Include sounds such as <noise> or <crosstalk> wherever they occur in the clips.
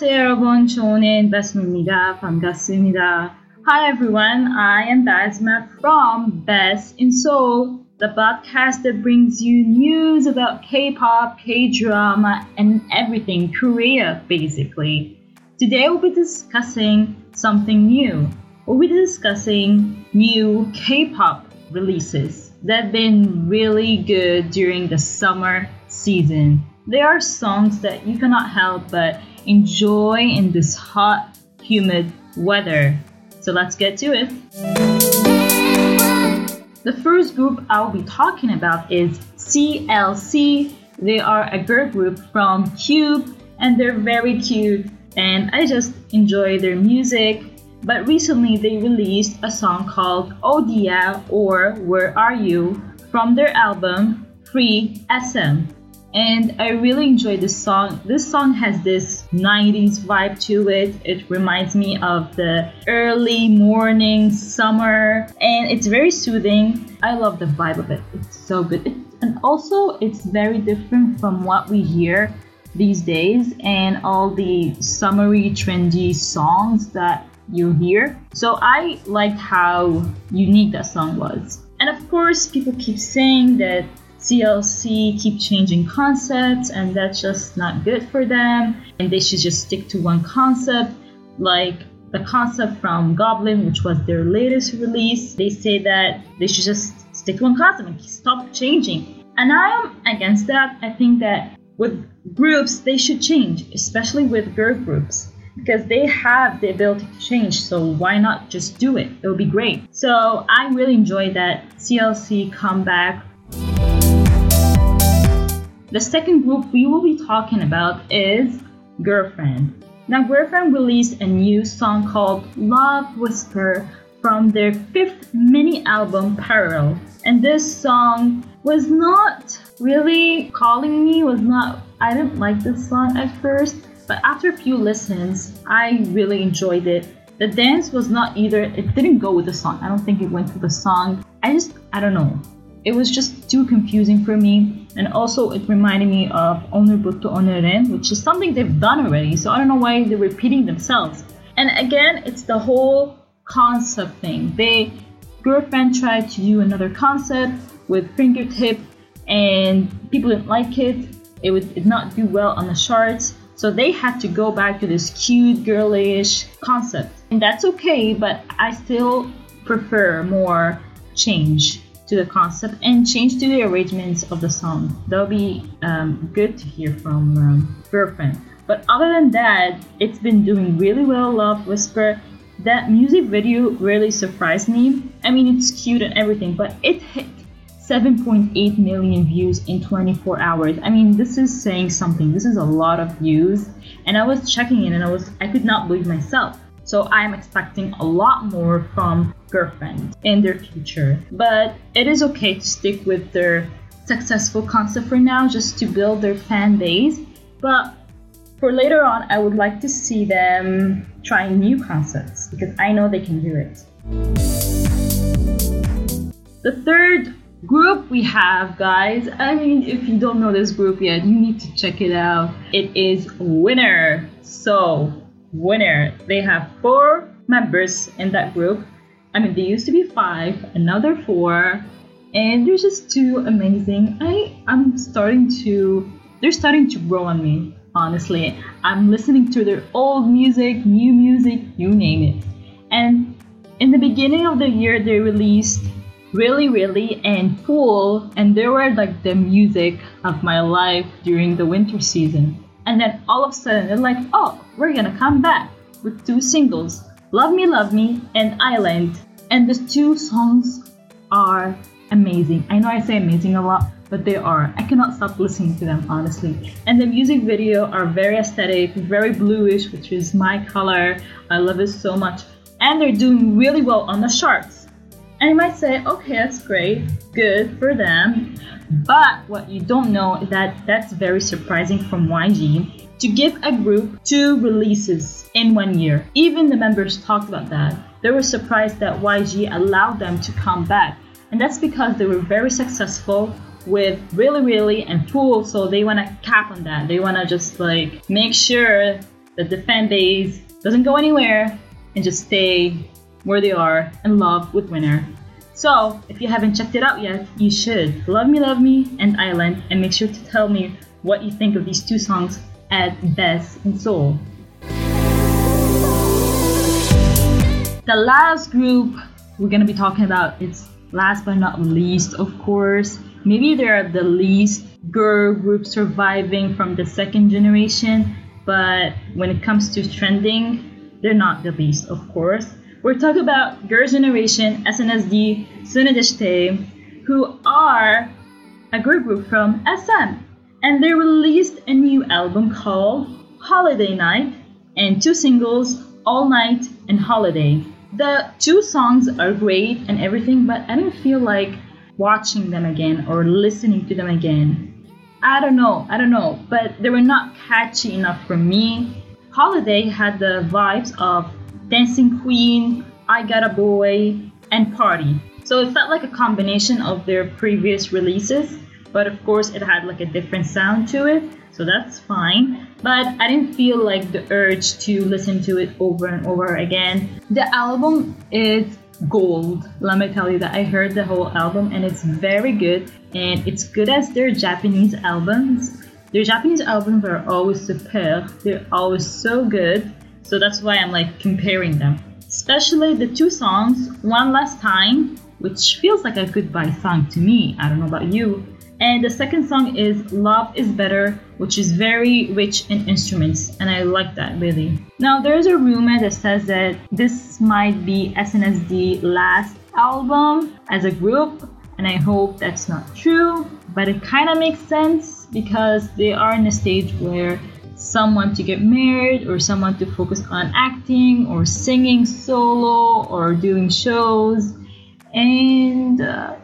안녕하세요 여러분. 좋은 베스입니다. 반갑습니다. Hi everyone, I am Basma from Best in Seoul, the podcast that brings you news about K-pop, K-drama, and everything Korea basically. Today we'll be discussing something new. We'll be discussing new K-pop releases that have been really good during the summer season. There are songs that you cannot help but enjoy in this hot, humid weather. So let's get to it. The first group I'll be talking about is CLC. They are a girl group from Cube and they're very cute and I just enjoy their music. But recently they released a song called oh Eodiya or Where Are You from their album Free'sm and I really enjoy this song. This song has this 90s vibe to it. It reminds me of the early morning summer and it's very soothing. I love the vibe of it. It's so good. <laughs> And also it's very different from what we hear these days and all the summery trendy songs that you hear. So I liked how unique that song was. And of course, people keep saying that CLC keep changing concepts and that's just not good for them and they should just stick to one concept. Like the concept from Hobgoblin which was their latest release they say that they should just stick to one concept and stop changing. And I am against that. I think that with groups they should change especially with girl groups because they have the ability to change so why not just do it? It would be great. So I really enjoyed that CLC comeback the second group we will be talking about is Girlfriend. Now, Girlfriend released a new song called Love Whisper from their fifth mini album Parallel. And this song was not really calling me, was not, I didn't like this song at first, but after a few listens, I really enjoyed it. The dance was not either, it didn't go with the song. I don't think it went with the song. I just, I don't know it was just too confusing for me and also it reminded me of Honor Book to Honoren, which is something they've done already. So I don't know why they're repeating themselves. And again, it's the whole concept thing. They girlfriend tried to do another concept with fingertip, and people didn't like it. It would did not do well on the charts. So they had to go back to this cute girlish concept. And that's okay, but I still prefer more change to the concept and change to the arrangements of the song. That'll be um, good to hear from um, Girlfriend. But other than that, it's been doing really well. Love Whisper. That music video really surprised me. I mean, it's cute and everything, but it hit 7.8 million views in 24 hours. I mean, this is saying something. This is a lot of views. And I was checking it and I was I could not believe myself. So I'm expecting a lot more from Girlfriend in their future. But it is okay to stick with their successful concept for now just to build their fan base. But for later on, I would like to see them trying new concepts because I know they can do it. The third group we have, guys, I mean, if you don't know this group yet, you need to check it out. It is Winner. So, winner. They have four members in that group. I mean, they used to be five, another four, and they're just too amazing. I I'm starting to they're starting to grow on me. Honestly, I'm listening to their old music, new music, you name it. And in the beginning of the year, they released really, really and Fool, and they were like the music of my life during the winter season. And then all of a sudden, they're like, oh, we're gonna come back with two singles Love Me, Love Me, and Island. And the two songs are amazing. I know I say amazing a lot, but they are. I cannot stop listening to them, honestly. And the music video are very aesthetic, very bluish, which is my color. I love it so much. And they're doing really well on the charts. And you might say, okay, that's great, good for them. But what you don't know is that that's very surprising from YG to give a group two releases in one year. Even the members talked about that. They were surprised that YG allowed them to come back. And that's because they were very successful with really really and Fool so they want to cap on that they want to just like make sure that the fan base doesn't go anywhere and just stay where they are and love with winner. So, if you haven't checked it out yet, you should. Love Me, Love Me, and Island, and make sure to tell me what you think of these two songs at Best in Seoul. The last group we're gonna be talking about is last but not least, of course. Maybe they're the least girl group surviving from the second generation, but when it comes to trending, they're not the least, of course. We're talking about Girl Generation, SNSD, Sonyeo Sidae, who are a girl group from SM. And they released a new album called Holiday Night and two singles, All Night and Holiday. The two songs are great and everything, but I don't feel like watching them again or listening to them again. I don't know, I don't know, but they were not catchy enough for me. Holiday had the vibes of Dancing Queen, I Got a Boy, and Party. So it felt like a combination of their previous releases, but of course it had like a different sound to it, so that's fine. But I didn't feel like the urge to listen to it over and over again. The album is gold. Let me tell you that I heard the whole album and it's very good and it's good as their Japanese albums. Their Japanese albums are always superb. They're always so good. So that's why I'm like comparing them. Especially the two songs, One Last Time, which feels like a goodbye song to me. I don't know about you. And the second song is Love is Bitter, which is very rich in instruments, and I like that really. Now, there's a rumor that says that this might be SNSD last album as a group, and I hope that's not true, but it kind of makes sense because they are in a stage where someone to get married or someone to focus on acting or singing solo or doing shows. And uh,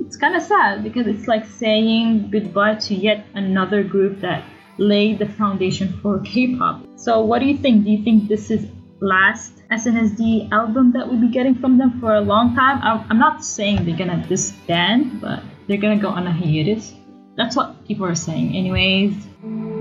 it's kind of sad because it's like saying goodbye to yet another group that laid the foundation for k-pop. So what do you think? Do you think this is last SNSD album that we'll be getting from them for a long time? I'm not saying they're gonna disband but they're gonna go on a hiatus. That's what people are saying anyways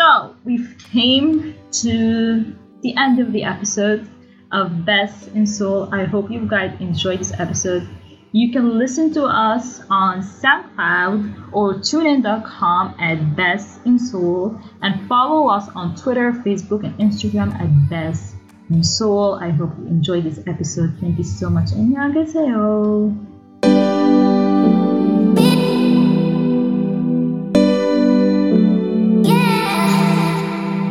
So we've came to the end of the episode of Best in Seoul. I hope you guys enjoyed this episode. You can listen to us on SoundCloud or tunein.com at Best in Seoul and follow us on Twitter, Facebook, and Instagram at Best in Seoul. I hope you enjoyed this episode. Thank you so much. And 안녕하세요.